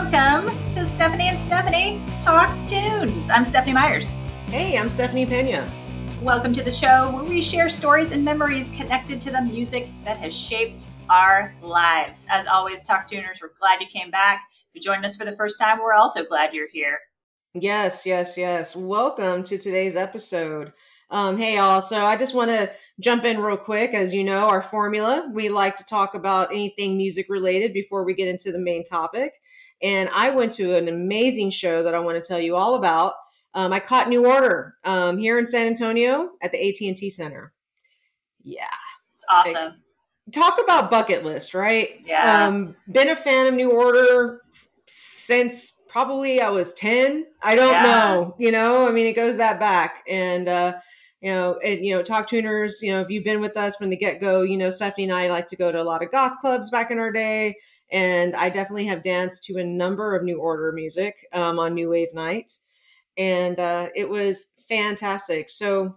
Welcome to Stephanie and Stephanie Talk Tunes. I'm Stephanie Myers. Hey, I'm Stephanie Pena. Welcome to the show where we share stories and memories connected to the music that has shaped our lives. As always, Talk Tuners, we're glad you came back. If you joined us for the first time, we're also glad you're here. Yes, yes, yes. Welcome to today's episode. Um, hey, all. So I just want to jump in real quick. As you know, our formula, we like to talk about anything music related before we get into the main topic. And I went to an amazing show that I want to tell you all about. Um, I caught New Order um, here in San Antonio at the AT&T Center. Yeah. It's awesome. Like, talk about bucket list, right? Yeah. Um, been a fan of New Order since probably I was 10. I don't Yeah. know, you know, I mean, it goes that back. And, uh, you know, and, you know, talk tuners, you know, if you've been with us from the get go, you know, Stephanie and I like to go to a lot of goth clubs back in our day. And I definitely have danced to a number of New Order music um, on New Wave Night. And uh, it was fantastic. So,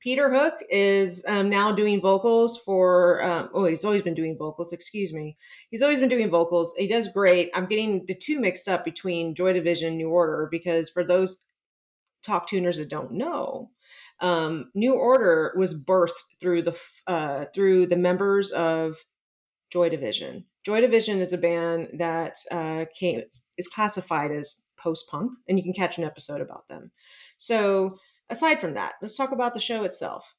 Peter Hook is um, now doing vocals for. Um, oh, he's always been doing vocals. Excuse me. He's always been doing vocals. He does great. I'm getting the two mixed up between Joy Division, New Order, because for those talk tuners that don't know, um, New Order was birthed through the uh, through the members of Joy Division. Joy Division is a band that uh, came is classified as post punk, and you can catch an episode about them. So aside from that, let's talk about the show itself.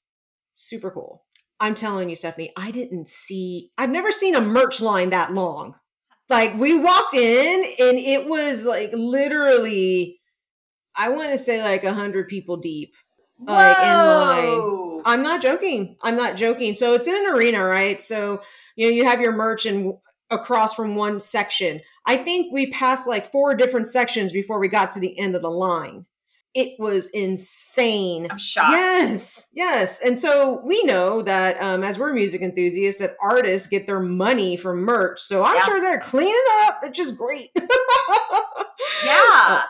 Super cool. I'm telling you, Stephanie, I didn't see, I've never seen a merch line that long. Like, we walked in and it was like literally, I want to say like a 100 people deep. Like, in line. Whoa! I'm not joking. I'm not joking. So it's in an arena, right? So, you know, you have your merch and across from one section. I think we passed like four different sections before we got to the end of the line. It was insane. I'm shocked. Yes, yes. And so we know that um, as we're music enthusiasts, that artists get their money from merch. So I'm Yeah. sure they're cleaning up. It's just great. Yeah.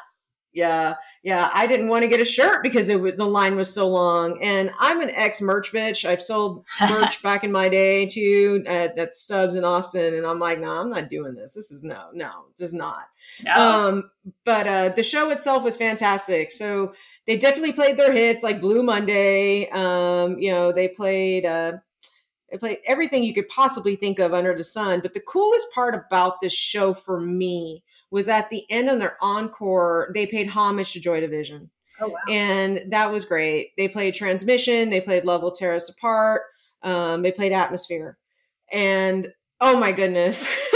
Yeah, yeah. I didn't want to get a shirt because it the line was so long. And I'm an ex merch bitch. I've sold merch back in my day too at, at Stubbs in Austin, and I'm like, no, I'm not doing this. This is no, no, just not. no. Um, but uh, the show itself was fantastic. So they definitely played their hits like Blue Monday. Um, you know, they played uh, they played everything you could possibly think of under the sun. But the coolest part about this show for me was at the end of their encore, they paid homage to Joy Division. oh, wow. And that was great. They played Transmission, they played Love Will Tear Us Apart, um, they played Atmosphere. And oh my goodness.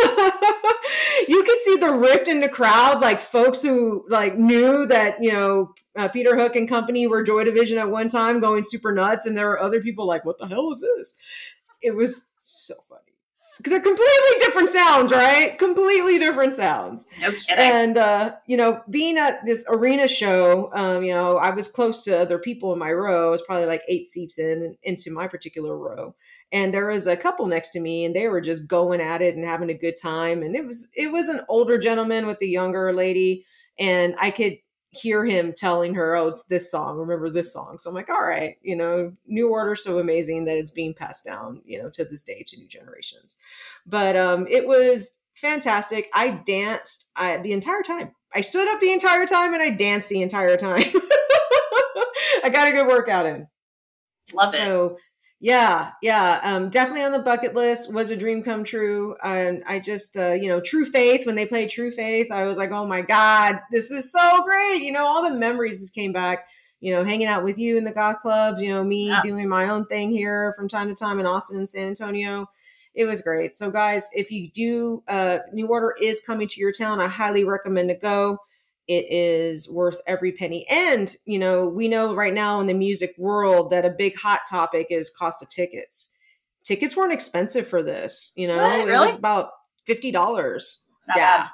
you could see the rift in the crowd, like folks who like knew that, you know, uh, Peter Hook and company were Joy Division at one time going super nuts. And there were other people like, what the hell is this? It was so funny. Because they're completely different sounds, right? Completely different sounds no kidding. and uh, you know being at this arena show um, you know i was close to other people in my row i was probably like eight seats in into my particular row and there was a couple next to me and they were just going at it and having a good time and it was it was an older gentleman with a younger lady and i could hear him telling her oh it's this song remember this song so i'm like all right you know new order so amazing that it's being passed down you know to this day to new generations but um it was fantastic. I danced I, the entire time. I stood up the entire time and I danced the entire time. I got a good workout in. Love it. So, Yeah, yeah, um, definitely on the bucket list. Was a dream come true, and I just, uh, you know, True Faith. When they played True Faith, I was like, oh my god, this is so great. You know, all the memories just came back. You know, hanging out with you in the goth clubs. You know, me yeah. doing my own thing here from time to time in Austin and San Antonio. It was great. So, guys, if you do, uh, New Order is coming to your town. I highly recommend to go it is worth every penny. And, you know, we know right now in the music world that a big hot topic is cost of tickets. Tickets weren't expensive for this, you know, what, really? it was about $50. yeah. Bad.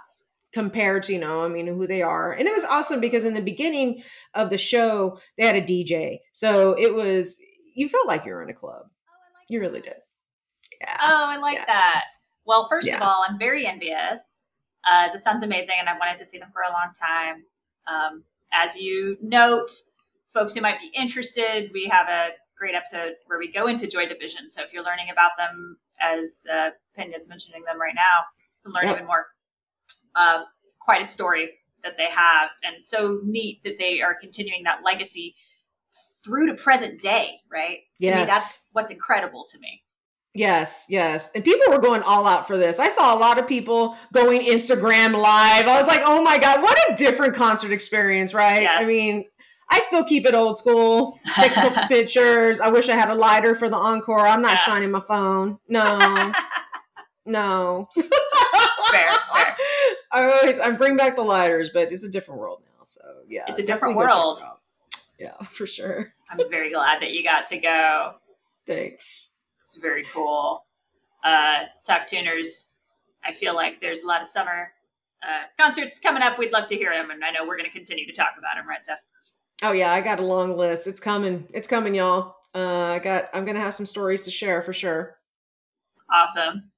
Compared to, you know, I mean, who they are. And it was awesome because in the beginning of the show, they had a DJ. So it was, you felt like you were in a club. Oh, like you that. really did. Yeah. Oh, I like yeah. that. Well, first yeah. of all, I'm very envious uh, the sounds amazing, and I've wanted to see them for a long time. Um, as you note, folks who might be interested, we have a great episode where we go into Joy Division. So if you're learning about them, as uh, Penn is mentioning them right now, you can learn yep. even more. Uh, quite a story that they have, and so neat that they are continuing that legacy through to present day. Right? Yes. To me, that's what's incredible to me. Yes, yes. And people were going all out for this. I saw a lot of people going Instagram live. I was like, oh my God, what a different concert experience, right? Yes. I mean, I still keep it old school. Take pictures. I wish I had a lighter for the encore. I'm not yeah. shining my phone. No. no. fair, fair. I always I bring back the lighters, but it's a different world now. So yeah. It's a different world. Yeah, for sure. I'm very glad that you got to go. Thanks. It's very cool. Uh, Talk Tuners, I feel like there's a lot of summer uh, concerts coming up. We'd love to hear them, and I know we're going to continue to talk about them, right, Steph? Oh yeah, I got a long list. It's coming. It's coming, y'all. Uh, I got. I'm going to have some stories to share for sure. Awesome,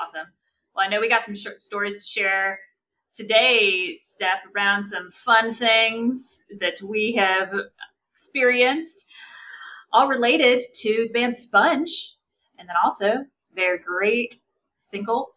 awesome. Well, I know we got some sh- stories to share today, Steph, around some fun things that we have experienced, all related to the band Sponge and then also their great single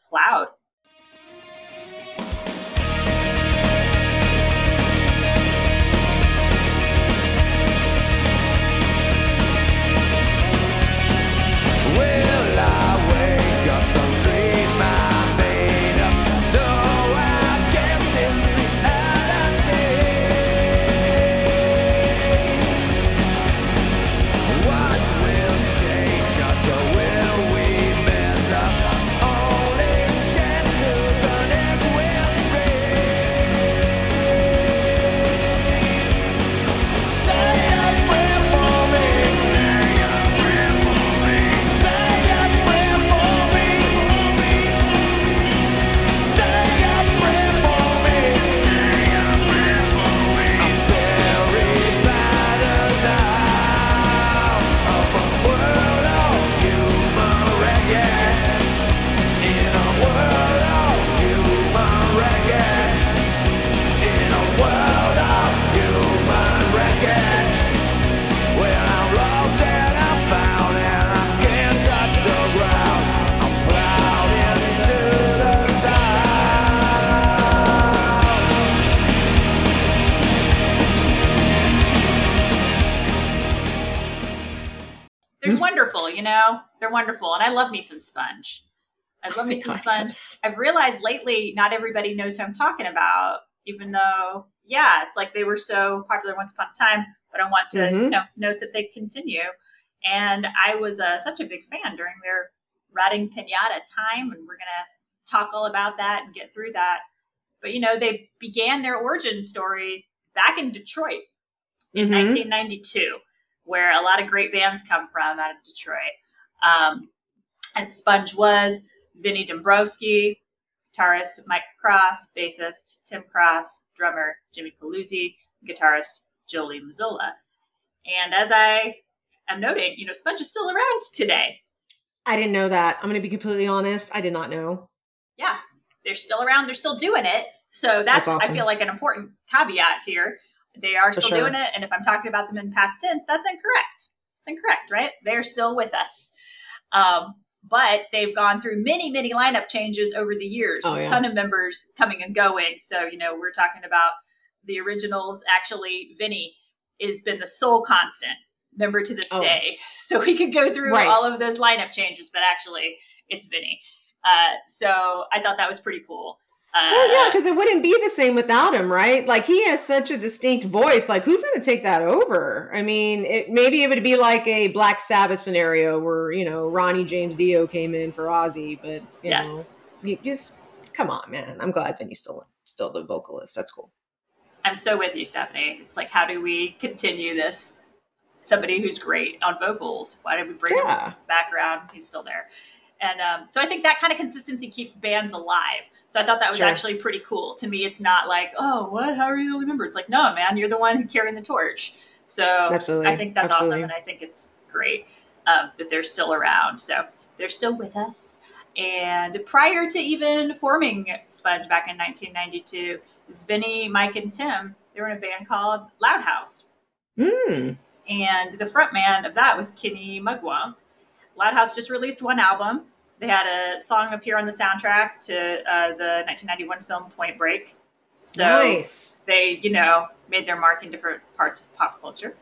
Plowed. wonderful. You know? They're wonderful. And I love me some sponge. I love me some sponge. I've realized lately not everybody knows who I'm talking about, even though, yeah, it's like they were so popular once upon a time, but I want to mm-hmm. you know, note that they continue. And I was uh, such a big fan during their Rotting Pinata time, and we're going to talk all about that and get through that. But, you know, they began their origin story back in Detroit in mm-hmm. 1992, where a lot of great bands come from out of Detroit. Um, and Sponge was Vinnie Dombrowski, guitarist Mike Cross, bassist Tim Cross, drummer Jimmy Paluzzi, guitarist Joey Mazzola. And as I am noting, you know, Sponge is still around today. I didn't know that. I'm going to be completely honest. I did not know. Yeah, they're still around. They're still doing it. So that's, that's awesome. I feel like an important caveat here. They are still sure. doing it. And if I'm talking about them in past tense, that's incorrect. It's incorrect, right? They're still with us. Um, but they've gone through many, many lineup changes over the years. Oh, yeah. A ton of members coming and going. So, you know, we're talking about the originals. Actually, Vinny has been the sole constant. member to this oh. day. So we could go through right. all of those lineup changes, but actually it's Vinny. Uh, so I thought that was pretty cool. Uh, well, yeah, because it wouldn't be the same without him, right? Like he has such a distinct voice. Like who's going to take that over? I mean, it, maybe it would be like a Black Sabbath scenario where you know Ronnie James Dio came in for Ozzy, but you yes, know, you just come on, man. I'm glad Vinny's still still the vocalist. That's cool. I'm so with you, Stephanie. It's like, how do we continue this? Somebody who's great on vocals. Why did we bring yeah. him back around? He's still there. And um, so I think that kind of consistency keeps bands alive. So I thought that was sure. actually pretty cool. To me, it's not like, oh, what? How are you the only member? It's like, no, man, you're the one carrying the torch. So Absolutely. I think that's Absolutely. awesome. And I think it's great um, that they're still around. So they're still with us. And prior to even forming Sponge back in 1992, is Vinny, Mike, and Tim. They were in a band called Loud House. Mm. And the front man of that was Kenny Mugwump. Loud House just released one album. They had a song appear on the soundtrack to uh, the 1991 film Point Break. So nice. they, you know, made their mark in different parts of pop culture.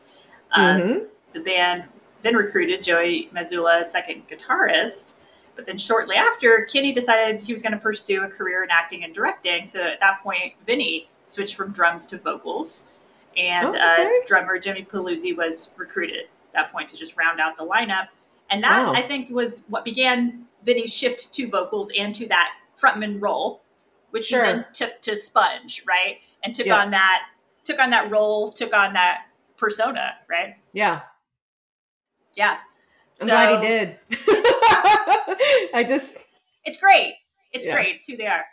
Uh, mm-hmm. The band then recruited Joey Mazzola, second guitarist. But then shortly after, Kenny decided he was going to pursue a career in acting and directing. So at that point, Vinny switched from drums to vocals. And oh, okay. uh, drummer Jimmy Paluzzi was recruited at that point to just round out the lineup. And that, wow. I think, was what began Vinny's shift to vocals and to that frontman role, which sure. he then took to Sponge, right? And took on that took on that role, took on that persona, right? Yeah. Yeah. I'm so, glad he did. I just It's great. It's yeah. great. It's who they are.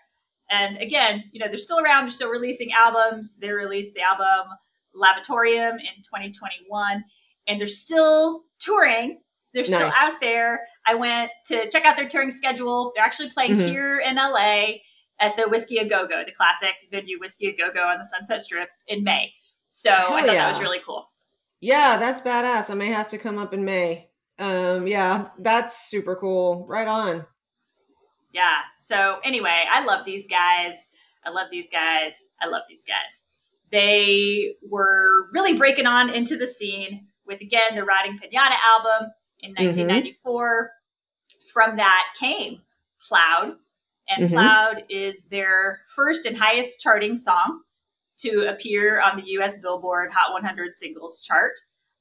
And again, you know, they're still around, they're still releasing albums. They released the album Lavatorium in 2021, and they're still touring they're nice. still out there. I went to check out their touring schedule. They're actually playing mm-hmm. here in LA at the Whiskey a Go Go, the classic venue Whiskey a Go Go on the Sunset Strip in May. So Hell I thought yeah. that was really cool. Yeah, that's badass. I may have to come up in May. Um, yeah, that's super cool. Right on. Yeah. So anyway, I love these guys. I love these guys. I love these guys. They were really breaking on into the scene with again the Rotting Pinata album in 1994. Mm-hmm. From that came Plowed, and mm-hmm. Plowed is their first and highest charting song to appear on the US Billboard Hot 100 singles chart.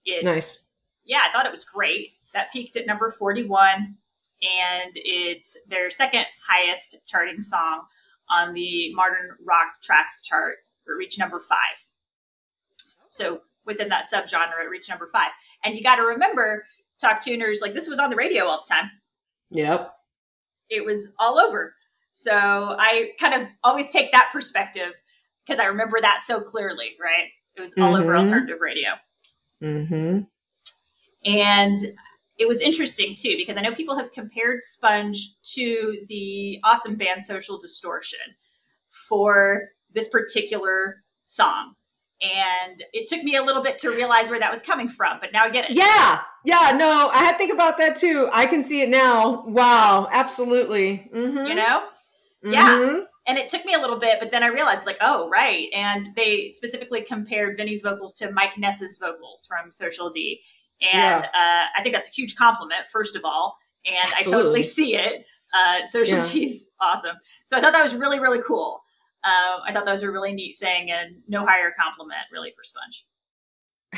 It's, nice. Yeah, I thought it was great. That peaked at number 41, and it's their second highest charting song on the Modern Rock Tracks chart. It reached number five. So within that subgenre, it reached number five. And you got to remember, talk tuners like this was on the radio all the time. Yep. It was all over. So I kind of always take that perspective because I remember that so clearly, right? It was all mm-hmm. over alternative radio. Mm-hmm. And it was interesting too because I know people have compared Sponge to the awesome band Social Distortion for this particular song and it took me a little bit to realize where that was coming from but now i get it. Yeah yeah no i had to think about that too. I can see it now. Wow absolutely. Mm-hmm. you know? Mm-hmm. yeah. And it took me a little bit but then i realized like oh right. And they specifically compared vinny's vocals to mike ness's vocals from social d. And yeah. uh, i think that's a huge compliment first of all. And absolutely. i totally see it. Uh, social yeah. d's awesome. So i thought that was really really cool um, I thought that was a really neat thing and no higher compliment really for Sponge.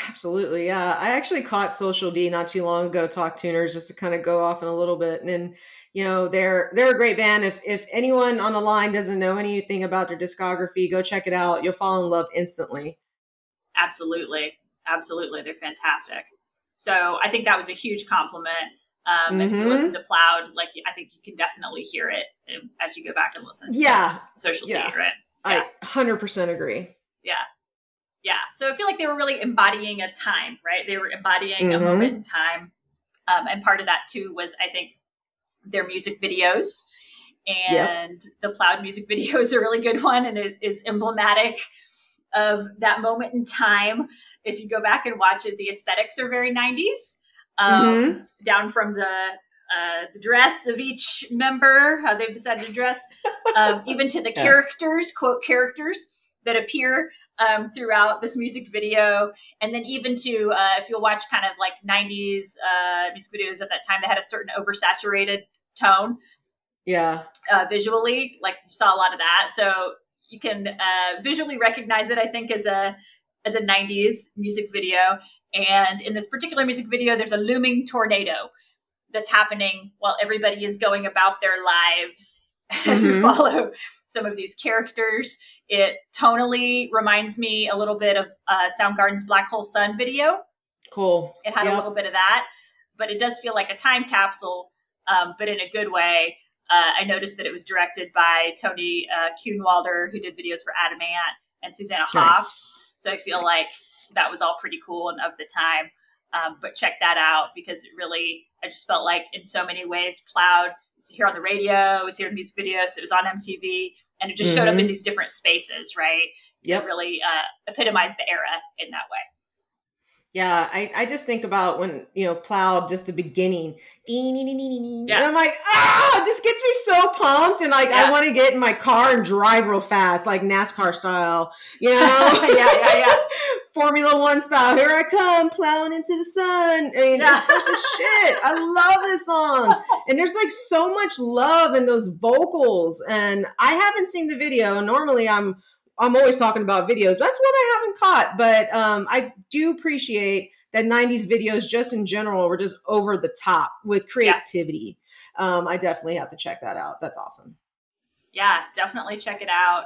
Absolutely, yeah. I actually caught Social D not too long ago. Talk Tuners just to kind of go off in a little bit, and then you know they're they're a great band. If if anyone on the line doesn't know anything about their discography, go check it out. You'll fall in love instantly. Absolutely, absolutely, they're fantastic. So I think that was a huge compliment. Um, mm-hmm. If you mm-hmm. listen to Plowed, like I think you can definitely hear it um, as you go back and listen. yeah, Social yeah. Right? Yeah. I hundred percent agree. Yeah, yeah. So I feel like they were really embodying a time, right? They were embodying mm-hmm. a moment in time, um, and part of that too was I think their music videos. And yep. the Plowed music video is a really good one, and it is emblematic of that moment in time. If you go back and watch it, the aesthetics are very 90s um, mm-hmm. down from the uh, the dress of each member, how they've decided to dress, um, even to the yeah. characters, quote characters that appear um, throughout this music video. And then even to, uh, if you'll watch kind of like 90s uh, music videos of that time, they had a certain oversaturated tone. Yeah. Uh, visually, like you saw a lot of that. So you can uh, visually recognize it, I think, as a as a 90s music video. And in this particular music video, there's a looming tornado that's happening while everybody is going about their lives as mm-hmm. you follow some of these characters. It tonally reminds me a little bit of uh, Soundgarden's Black Hole Sun video. Cool. It had yep. a little bit of that, but it does feel like a time capsule, um, but in a good way. Uh, I noticed that it was directed by Tony uh, Kuhnwalder, who did videos for Adam Ant and Susanna nice. Hoffs. So I feel like that was all pretty cool and of the time. Um, but check that out because it really, I just felt like in so many ways, Plowed was here on the radio, was here in music videos, it was on MTV, and it just mm-hmm. showed up in mm-hmm. these different spaces, right? Yep. It really uh, epitomized the era in that way. Yeah, I, I just think about when, you know, plowed just the beginning. Yeah. And I'm like, ah, this gets me so pumped. And like, yeah. I want to get in my car and drive real fast, like NASCAR style, you know? yeah, yeah, yeah. Formula One style. Here I come, plowing into the sun. I mean, yeah. it's shit. I love this song. And there's like so much love in those vocals. And I haven't seen the video. Normally I'm I'm always talking about videos. That's what I haven't caught, but um, I do appreciate that 90s videos just in general were just over the top with creativity. Yeah. Um, I definitely have to check that out. That's awesome. Yeah, definitely check it out.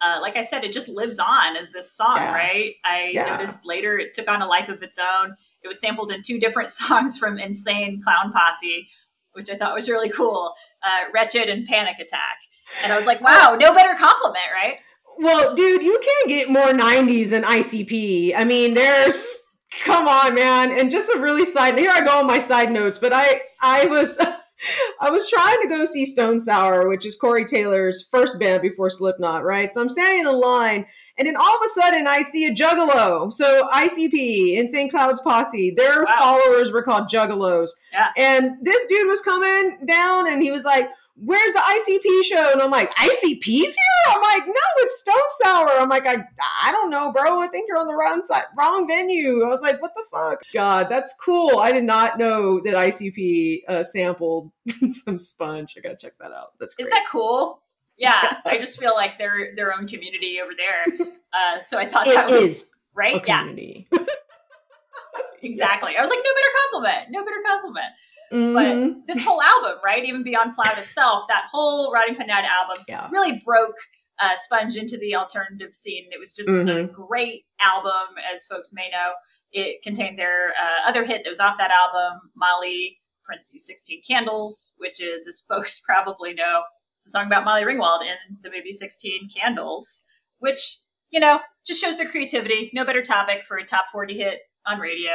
Uh, like I said, it just lives on as this song, yeah. right? I yeah. noticed later it took on a life of its own. It was sampled in two different songs from Insane Clown Posse, which I thought was really cool uh, Wretched and Panic Attack. And I was like, wow, no better compliment, right? Well, dude, you can't get more 90s than ICP. I mean, there's come on, man. And just a really side here I go on my side notes, but I I was I was trying to go see Stone Sour, which is Corey Taylor's first band before Slipknot, right? So I'm standing in the line, and then all of a sudden I see a Juggalo. So ICP, Insane Clown Posse, their wow. followers were called Juggalos. Yeah. And this dude was coming down, and he was like, where's the ICP show? And I'm like, ICP's here? I'm like, no, it's Stone Sour. I'm like, I, I don't know, bro. I think you're on the wrong side, wrong venue. I was like, what the fuck? God, that's cool. I did not know that ICP uh, sampled some sponge. I gotta check that out. That's great. Isn't that cool? Yeah, I just feel like they're their own community over there. Uh, so I thought that was right. yeah, exactly. I was like, no better compliment. No better compliment. Mm-hmm. But this whole album, right, even beyond Plowed itself, that whole Rotting Pinata album yeah. really broke uh, Sponge into the alternative scene. It was just mm-hmm. a great album, as folks may know. It contained their uh, other hit that was off that album, Molly, parentheses, 16 Candles, which is, as folks probably know, it's a song about Molly Ringwald in the movie 16 Candles, which, you know, just shows their creativity. No better topic for a top 40 hit on radio.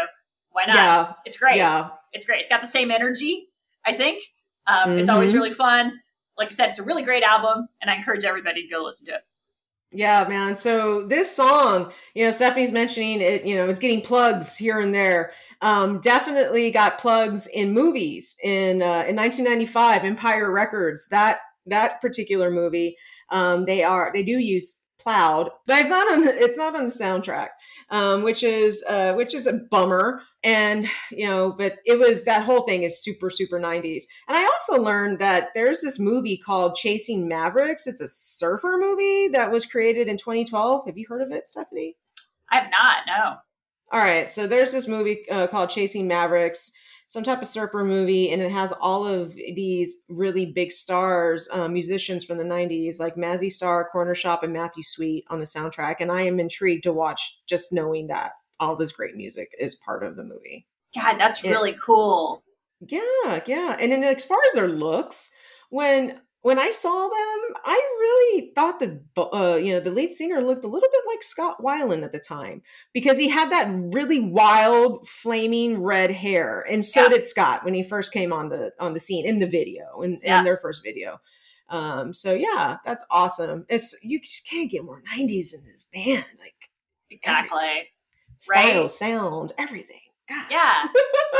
Why not? Yeah. It's great. Yeah it's great. It's got the same energy, I think. Um, mm-hmm. It's always mm-hmm. really fun. Like I said, it's a really great album, and I encourage everybody to go listen to it. Yeah, man. So this song, you know, Stephanie's mentioning it, you know, it's getting plugs here and there. Um, definitely got plugs in movies in uh, in 1995, Empire Records. That that particular movie, um, they are they do use plowed, but it's not on it's not on the soundtrack, um, which is uh, which is a bummer. And you know, but it was that whole thing is super super 90s. And I also learned that there's this movie called Chasing Mavericks. It's a surfer movie that was created in 2012. Have you heard of it, Stephanie? I have not. No. All right, so there's this movie uh, called Chasing Mavericks some type of surfer movie, and it has all of these really big stars, um, musicians from the '90s, like Mazzy Star, Cornershop, and Matthew Sweet on the soundtrack. And I am intrigued to watch just knowing that all this great music is part of the movie. God, that's and, really cool. Yeah, yeah. And then as far as their looks, when when I saw them, I really thought the uh, you know the lead singer looked a little bit like Scott Weiland at the time because he had that really wild, flaming red hair, and so yeah. did Scott when he first came on the on the scene in the video in, yeah. in their first video. Um, so yeah, that's awesome. It's you just can't get more '90s in this band, like exactly everything. style, right? sound, everything. God. Yeah.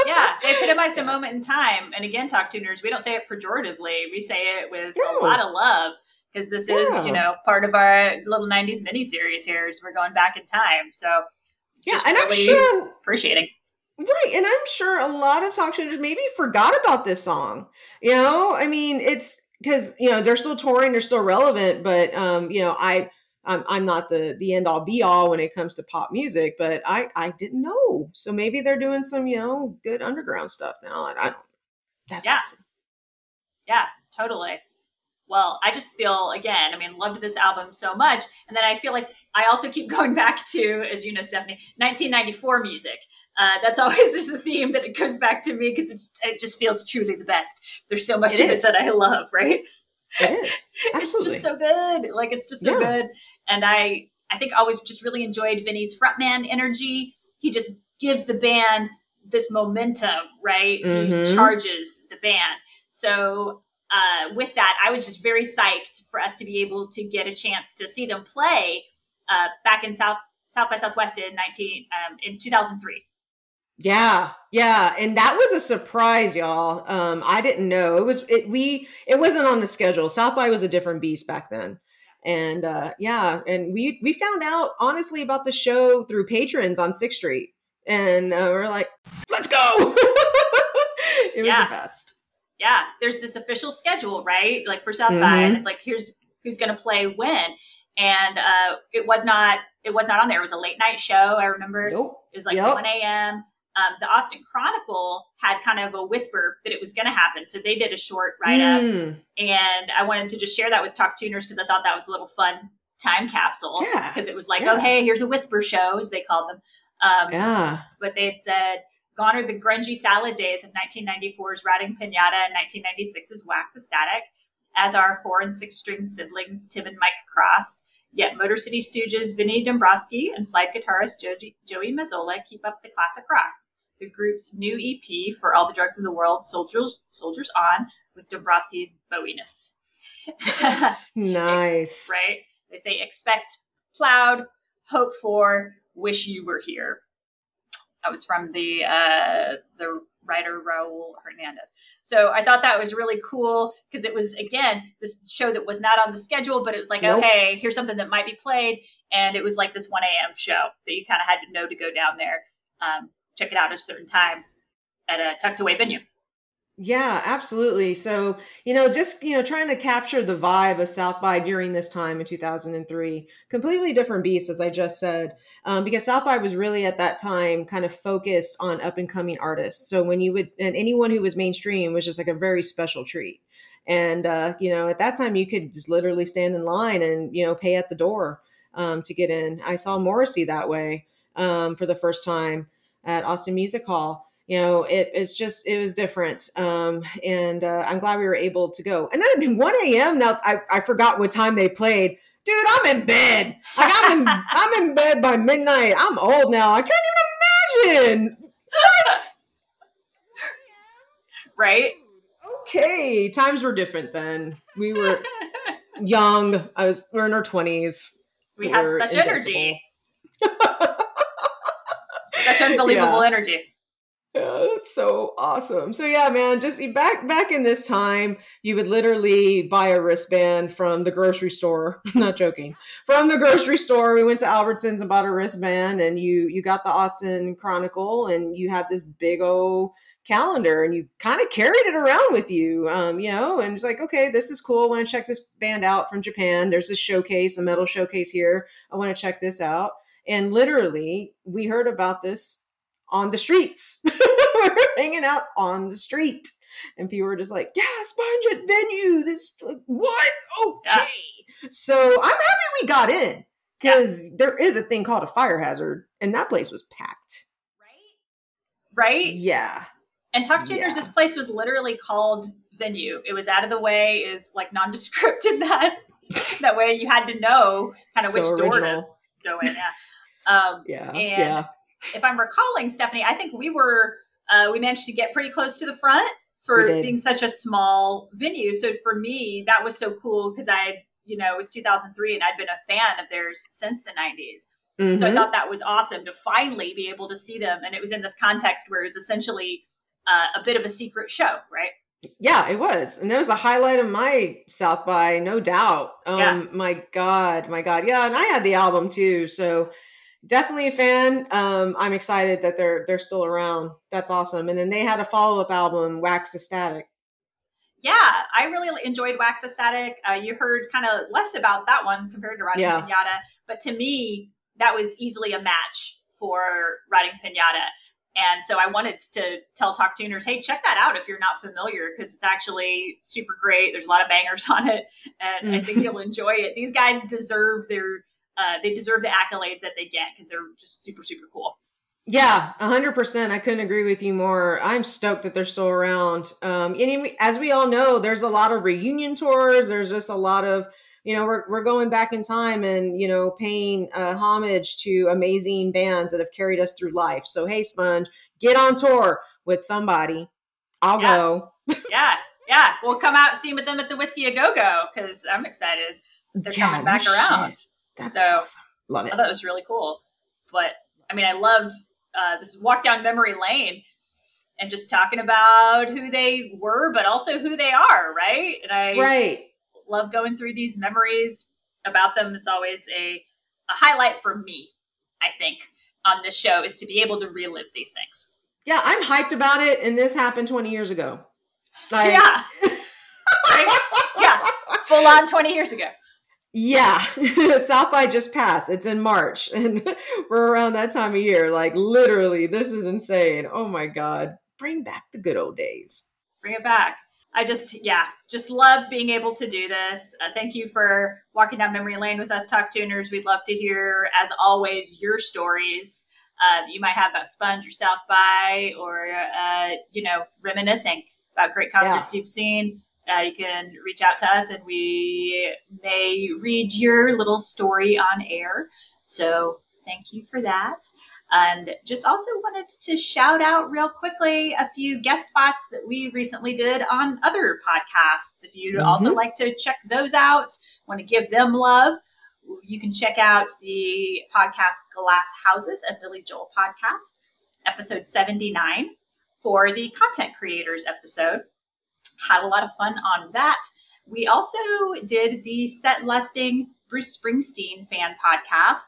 Yeah. They epitomized a moment in time. And again, talk tuners, we don't say it pejoratively. We say it with no. a lot of love because this is, you know, part of our little 90s mini series here as we're going back in time. So yeah, and really I'm sure appreciating. Right. And I'm sure a lot of talk tuners maybe forgot about this song. You know, I mean, it's because, you know, they're still touring, they're still relevant, but, um, you know, I, I'm, I'm not the the end all be all when it comes to pop music, but I I didn't know. So maybe they're doing some you know good underground stuff now, I don't. That's yeah, awesome. yeah, totally. Well, I just feel again. I mean, loved this album so much, and then I feel like I also keep going back to, as you know, Stephanie, 1994 music. Uh, that's always just a theme that it goes back to me because it just feels truly the best. There's so much it of is. it that I love, right? It is. Absolutely. it's just so good. Like it's just so yeah. good. And I I think always just really enjoyed Vinny's frontman energy. He just gives the band this momentum, right? Mm-hmm. He charges the band. So uh, with that, I was just very psyched for us to be able to get a chance to see them play uh, back in South South by Southwest in nineteen um, in two thousand three. Yeah, yeah, and that was a surprise, y'all. Um, I didn't know it was it. We it wasn't on the schedule. South by was a different beast back then and uh, yeah, and we we found out honestly about the show through patrons on Sixth Street, and uh, we're like, let's go! it was yeah. the best. Yeah, there's this official schedule, right? Like for South mm-hmm. by, and it's like here's who's going to play when, and uh, it was not it was not on there. It was a late night show. I remember nope. it was like yep. 1 a.m um, the Austin Chronicle had kind of a whisper that it was going to happen. So they did a short write up. Mm. And I wanted to just share that with Talk Tuners because I thought that was a little fun time capsule. Yeah. Because it was like, yeah. oh, hey, here's a whisper show, as they called them. Um, yeah. But they had said, gone are the grungy salad days of 1994's Rotting Pinata and 1996's Wax Ecstatic, as are four and six string siblings Tim and Mike Cross. Yet Motor City Stooges Vinny Dombrowski and slide guitarist Joey Mazzola keep up the classic rock the group's new EP for All the Drugs in the World, Soldiers Soldiers On, with Dombrowski's Bowiness. nice. right? They say expect plowed, hope for, wish you were here. That was from the uh, the writer Raoul Hernandez. So I thought that was really cool because it was again this show that was not on the schedule, but it was like, nope. hey, here's something that might be played, and it was like this 1 a.m. show that you kind of had to know to go down there. Um, check it out at a certain time at a tucked away venue. Yeah, absolutely. So, you know, just, you know, trying to capture the vibe of South by during this time in 2003, completely different beast, as I just said, um, because South by was really at that time kind of focused on up and coming artists. So when you would, and anyone who was mainstream was just like a very special treat. And, uh, you know, at that time you could just literally stand in line and, you know, pay at the door um, to get in. I saw Morrissey that way um, for the first time at Austin Music Hall. You know, it, it's just it was different, um, and uh, I'm glad we were able to go. And then 1 a.m. Now I, I forgot what time they played. Dude, I'm in bed. Like I'm in I'm in bed by midnight. I'm old now. I can't even imagine. What? right? Okay, times were different then. We were young. I was we are in our 20s. We, we had such invincible. energy such unbelievable yeah. energy. Yeah, that's so awesome. So yeah, man, just back back in this time, you would literally buy a wristband from the grocery store. not joking. From the grocery store, we went to Albertsons and bought a wristband, and you you got the Austin Chronicle, and you had this big old calendar, and you kind of carried it around with you, um, you know, and it's like, okay, this is cool. I want to check this band out from Japan. There's this showcase, a metal showcase here. I want to check this out. And literally, we heard about this on the streets. we are hanging out on the street. And people were just like, yeah, Sponge at venue. This, like, what? Okay. Yeah. So I'm happy we got in because yeah. there is a thing called a fire hazard, and that place was packed. Right? Right? Yeah. And Tuck Tuners, yeah. this place was literally called venue. It was out of the way, is like nondescript in that. that way you had to know kind of so which original. door to go in. Yeah. Um, yeah. And yeah. if I'm recalling, Stephanie, I think we were uh, we managed to get pretty close to the front for being such a small venue. So for me, that was so cool because I, you know, it was 2003 and I'd been a fan of theirs since the 90s. Mm-hmm. So I mm-hmm. thought that was awesome to finally be able to see them. And it was in this context where it was essentially uh, a bit of a secret show, right? Yeah, it was. And that was the highlight of my South by, no doubt. Um Yeah. my God, my God. Yeah, and I had the album too. So definitely a fan. Um, I'm excited that they're they're still around. That's awesome. And then they had a follow-up album, Wax Ecstatic. Yeah, I really enjoyed Wax Ecstatic. Uh, you heard kind of less about that one compared to Rotting Yeah. Pinata, but to me, that was easily a match for Rotting Pinata. And so I wanted to tell Talk Tuners, hey, check that out if you're not familiar, because it's actually super great. There's a lot of bangers on it, and I think you'll enjoy it. These guys deserve their, uh, they deserve the accolades that they get because they're just super, super cool. Yeah, a hundred percent. I couldn't agree with you more. I'm stoked that they're still around. Um, and as we all know, there's a lot of reunion tours. There's just a lot of, you know, we're we're going back in time and you know paying uh, homage to amazing bands that have carried us through life. So hey, Sponge, get on tour with somebody. I'll Yeah. go. Yeah, yeah. We'll come out and see with them at the Whiskey a Go Go because I'm excited that they're coming back around. That's So- awesome. Love I thought it was really cool. But I mean, I loved uh, this walk down memory lane and just talking about who they were, but also who they are, right? And I Right. love going through these memories about them. It's always a, a highlight for me, I think, on this show is to be able to relive these things. Yeah, I'm hyped about it, and this happened 20 years ago. Like, yeah. Right? Yeah. Full on 20 years ago. Yeah, South by just passed. It's in March, and we're around that time of year. Like literally, this is insane. Oh my god, bring back the good old days. bring it back. I just, yeah, just love being able to do this. Uh, thank you for walking down memory lane with us, Talk Tuners. We'd love to hear, as always, your stories uh, you might have about Sponge or South by, or uh, you know, reminiscing about great concerts you've seen. Uh, you can reach out to us, and we may read your little story on air. So thank you for that. And just also wanted to shout out real quickly a few guest spots that we recently did on other podcasts. If you'd also like to check those out, want to give them love, you can check out the podcast Glass Houses, a Billy Joel podcast, episode 79 for the content creators episode. Had a lot of fun on that. We also did the Set Lusting Bruce Springsteen fan podcast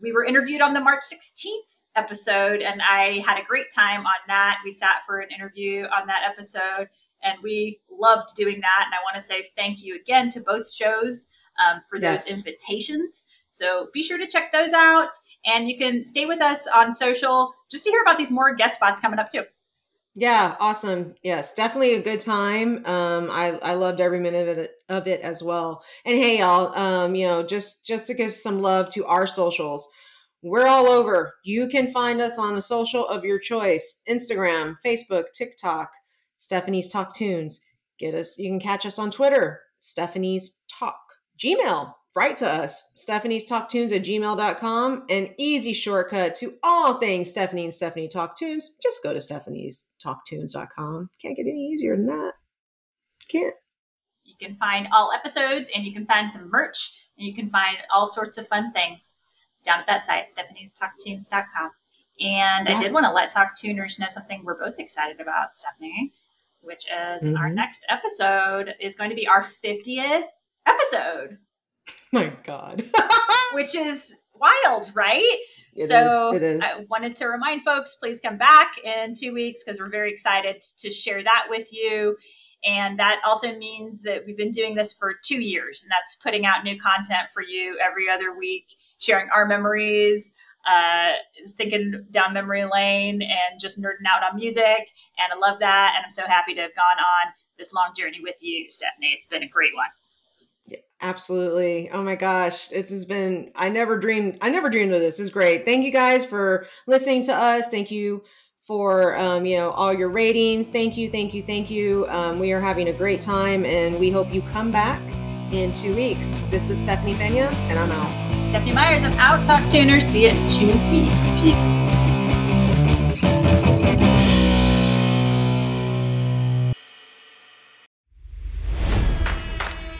we were interviewed on the March 16th episode, and I had a great time on that. We sat for an interview on that episode, and we loved doing that. And I want to say thank you again to both shows um, for those Yes. invitations. So be sure to check those out, and you can stay with us on social just to hear about these more guest spots coming up too. Yeah, awesome. Yes, definitely a good time. Um, I I loved every minute of it of it as well. And hey, y'all, um, you know, just just to give some love to our socials. We're all over. You can find us on a social of your choice: Instagram, Facebook, TikTok. Stephanie's Talk Tunes. Get us. You can catch us on Twitter. Stephanie's Talk. Gmail. Write to us. Stephanie's Talk Tunes at gmail.com. An easy shortcut to all things Stephanie and Stephanie Talk Tunes. Just go to Stephanie's talktunes.com. Can't get any easier than that. Can't. You can find all episodes, and you can find some merch, and you can find all sorts of fun things down at that site, stephaniestalktunes.com. And I did want to let Talk Tuners know something we're both excited about, Stephanie, which is our Mhm. next episode is going to be our 50th episode, My God. which is wild, right? It so is, it is. I wanted to remind folks, please come back in two weeks because we're very excited to share that with you. And that also means that we've been doing this for two years, and that's putting out new content for you every other week, sharing our memories, uh, thinking down memory lane, and just nerding out on music. And I love that. And I'm so happy to have gone on this long journey with you, Stephanie. It's been a great one. Absolutely. Oh my gosh. This has been I never dreamed I never dreamed of this. This is great. Thank you guys for listening to us. Thank you for um, you know all your ratings. Thank you, thank you, thank you. Um, we are having a great time and we hope you come back in two weeks. This is Stephanie Pena and I'm out. Stephanie Myers, I'm out. Talk Tuner. See you in two weeks. Peace.